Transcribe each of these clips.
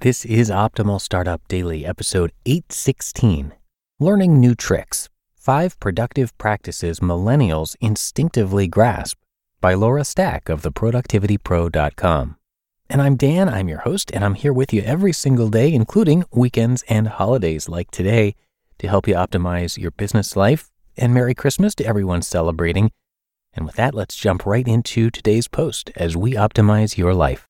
This is Optimal Startup Daily, episode 816 Learning New Tricks Five Productive Practices Millennials Instinctively Grasp by Laura Stack of theproductivitypro.com. And I'm Dan, I'm your host, and I'm here with you every single day, including weekends and holidays like today, to help you optimize your business life. And Merry Christmas to everyone celebrating. And with that, let's jump right into today's post as we optimize your life.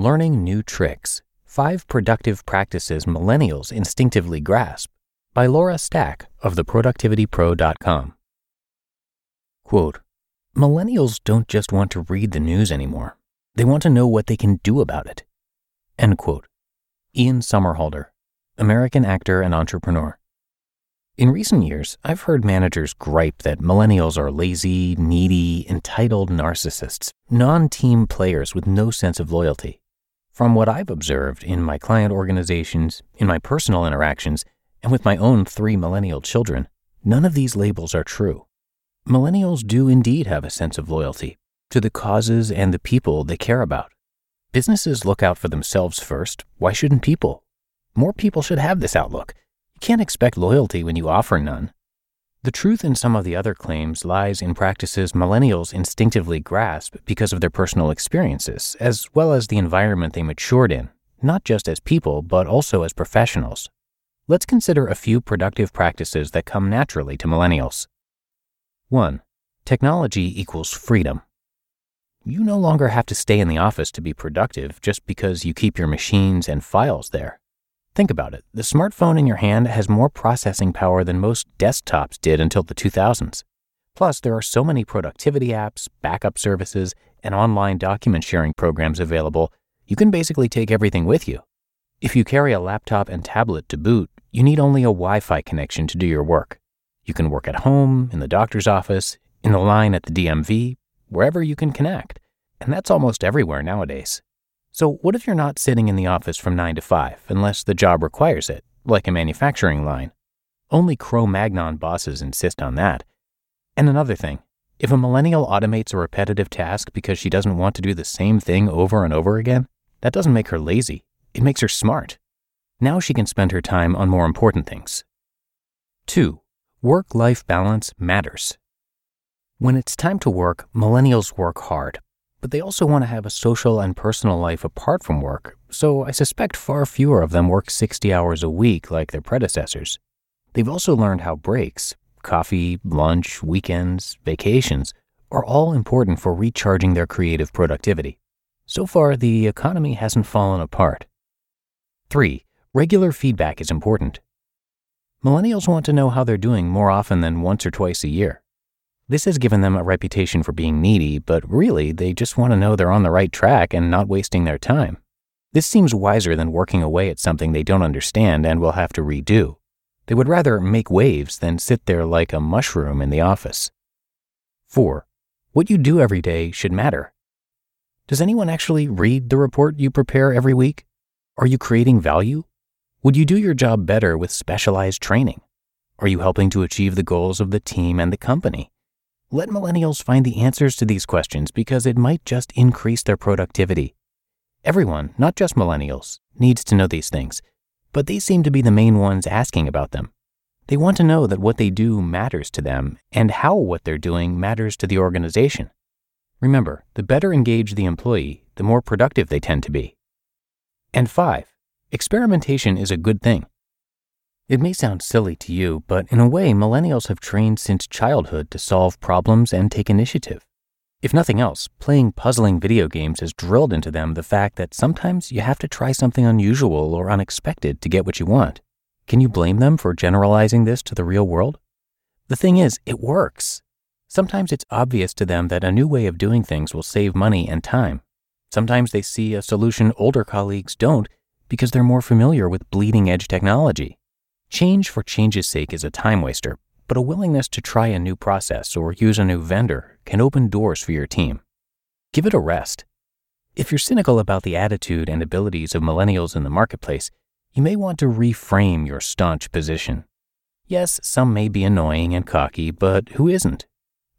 Learning New Tricks Five Productive Practices Millennials Instinctively Grasp by Laura Stack of theproductivitypro.com. Quote Millennials don't just want to read the news anymore, they want to know what they can do about it. End quote. Ian Somerhalder, American actor and entrepreneur. In recent years, I've heard managers gripe that millennials are lazy, needy, entitled narcissists, non team players with no sense of loyalty. From what I've observed in my client organizations, in my personal interactions, and with my own three millennial children, none of these labels are true. Millennials do indeed have a sense of loyalty to the causes and the people they care about. Businesses look out for themselves first. Why shouldn't people? More people should have this outlook. You can't expect loyalty when you offer none. The truth in some of the other claims lies in practices millennials instinctively grasp because of their personal experiences, as well as the environment they matured in, not just as people, but also as professionals. Let's consider a few productive practices that come naturally to millennials. 1. Technology equals freedom. You no longer have to stay in the office to be productive just because you keep your machines and files there. Think about it. The smartphone in your hand has more processing power than most desktops did until the 2000s. Plus, there are so many productivity apps, backup services, and online document sharing programs available, you can basically take everything with you. If you carry a laptop and tablet to boot, you need only a Wi Fi connection to do your work. You can work at home, in the doctor's office, in the line at the DMV, wherever you can connect. And that's almost everywhere nowadays. So, what if you're not sitting in the office from 9 to 5 unless the job requires it, like a manufacturing line? Only Cro Magnon bosses insist on that. And another thing if a millennial automates a repetitive task because she doesn't want to do the same thing over and over again, that doesn't make her lazy, it makes her smart. Now she can spend her time on more important things. 2. Work life balance matters. When it's time to work, millennials work hard but they also want to have a social and personal life apart from work, so I suspect far fewer of them work 60 hours a week like their predecessors. They've also learned how breaks, coffee, lunch, weekends, vacations, are all important for recharging their creative productivity. So far, the economy hasn't fallen apart. 3. Regular feedback is important. Millennials want to know how they're doing more often than once or twice a year. This has given them a reputation for being needy, but really, they just want to know they're on the right track and not wasting their time. This seems wiser than working away at something they don't understand and will have to redo. They would rather make waves than sit there like a mushroom in the office. 4. What you do every day should matter. Does anyone actually read the report you prepare every week? Are you creating value? Would you do your job better with specialized training? Are you helping to achieve the goals of the team and the company? Let millennials find the answers to these questions because it might just increase their productivity. Everyone, not just millennials, needs to know these things, but they seem to be the main ones asking about them. They want to know that what they do matters to them and how what they're doing matters to the organization. Remember, the better engaged the employee, the more productive they tend to be. And five, experimentation is a good thing. It may sound silly to you, but in a way, millennials have trained since childhood to solve problems and take initiative. If nothing else, playing puzzling video games has drilled into them the fact that sometimes you have to try something unusual or unexpected to get what you want. Can you blame them for generalizing this to the real world? The thing is, it works. Sometimes it's obvious to them that a new way of doing things will save money and time. Sometimes they see a solution older colleagues don't because they're more familiar with bleeding edge technology. Change for change's sake is a time waster, but a willingness to try a new process or use a new vendor can open doors for your team. Give it a rest. If you're cynical about the attitude and abilities of millennials in the marketplace, you may want to reframe your staunch position. Yes, some may be annoying and cocky, but who isn't?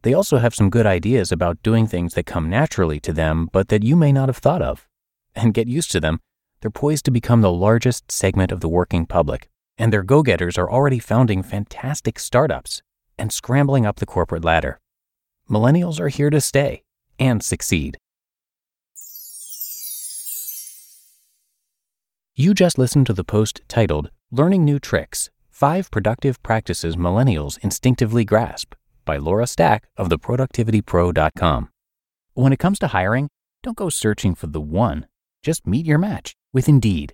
They also have some good ideas about doing things that come naturally to them, but that you may not have thought of. And get used to them. They're poised to become the largest segment of the working public, and their go getters are already founding fantastic startups and scrambling up the corporate ladder. Millennials are here to stay and succeed. You just listened to the post titled Learning New Tricks Five Productive Practices Millennials Instinctively Grasp by Laura Stack of theproductivitypro.com. When it comes to hiring, don't go searching for the one, just meet your match with Indeed.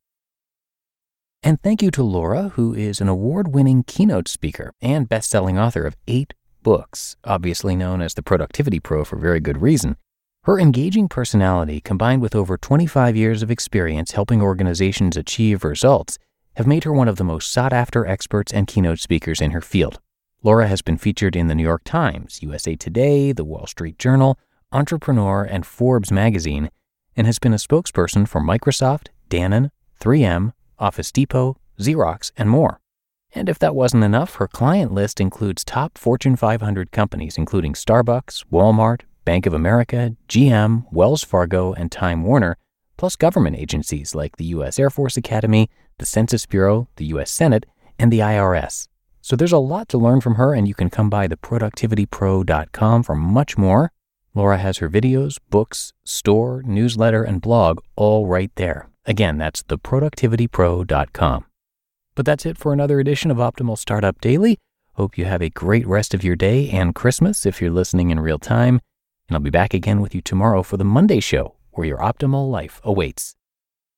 And thank you to Laura, who is an award winning keynote speaker and best selling author of eight books, obviously known as the Productivity Pro for very good reason. Her engaging personality, combined with over 25 years of experience helping organizations achieve results, have made her one of the most sought after experts and keynote speakers in her field. Laura has been featured in the New York Times, USA Today, the Wall Street Journal, Entrepreneur, and Forbes magazine, and has been a spokesperson for Microsoft, Danone, 3M, Office Depot, Xerox, and more. And if that wasn't enough, her client list includes top Fortune 500 companies, including Starbucks, Walmart, Bank of America, GM, Wells Fargo, and Time Warner, plus government agencies like the U.S. Air Force Academy, the Census Bureau, the U.S. Senate, and the IRS. So there's a lot to learn from her, and you can come by theproductivitypro.com for much more. Laura has her videos, books, store, newsletter, and blog all right there. Again, that's theproductivitypro.com. But that's it for another edition of Optimal Startup Daily. Hope you have a great rest of your day and Christmas if you're listening in real time. And I'll be back again with you tomorrow for the Monday show, where your optimal life awaits.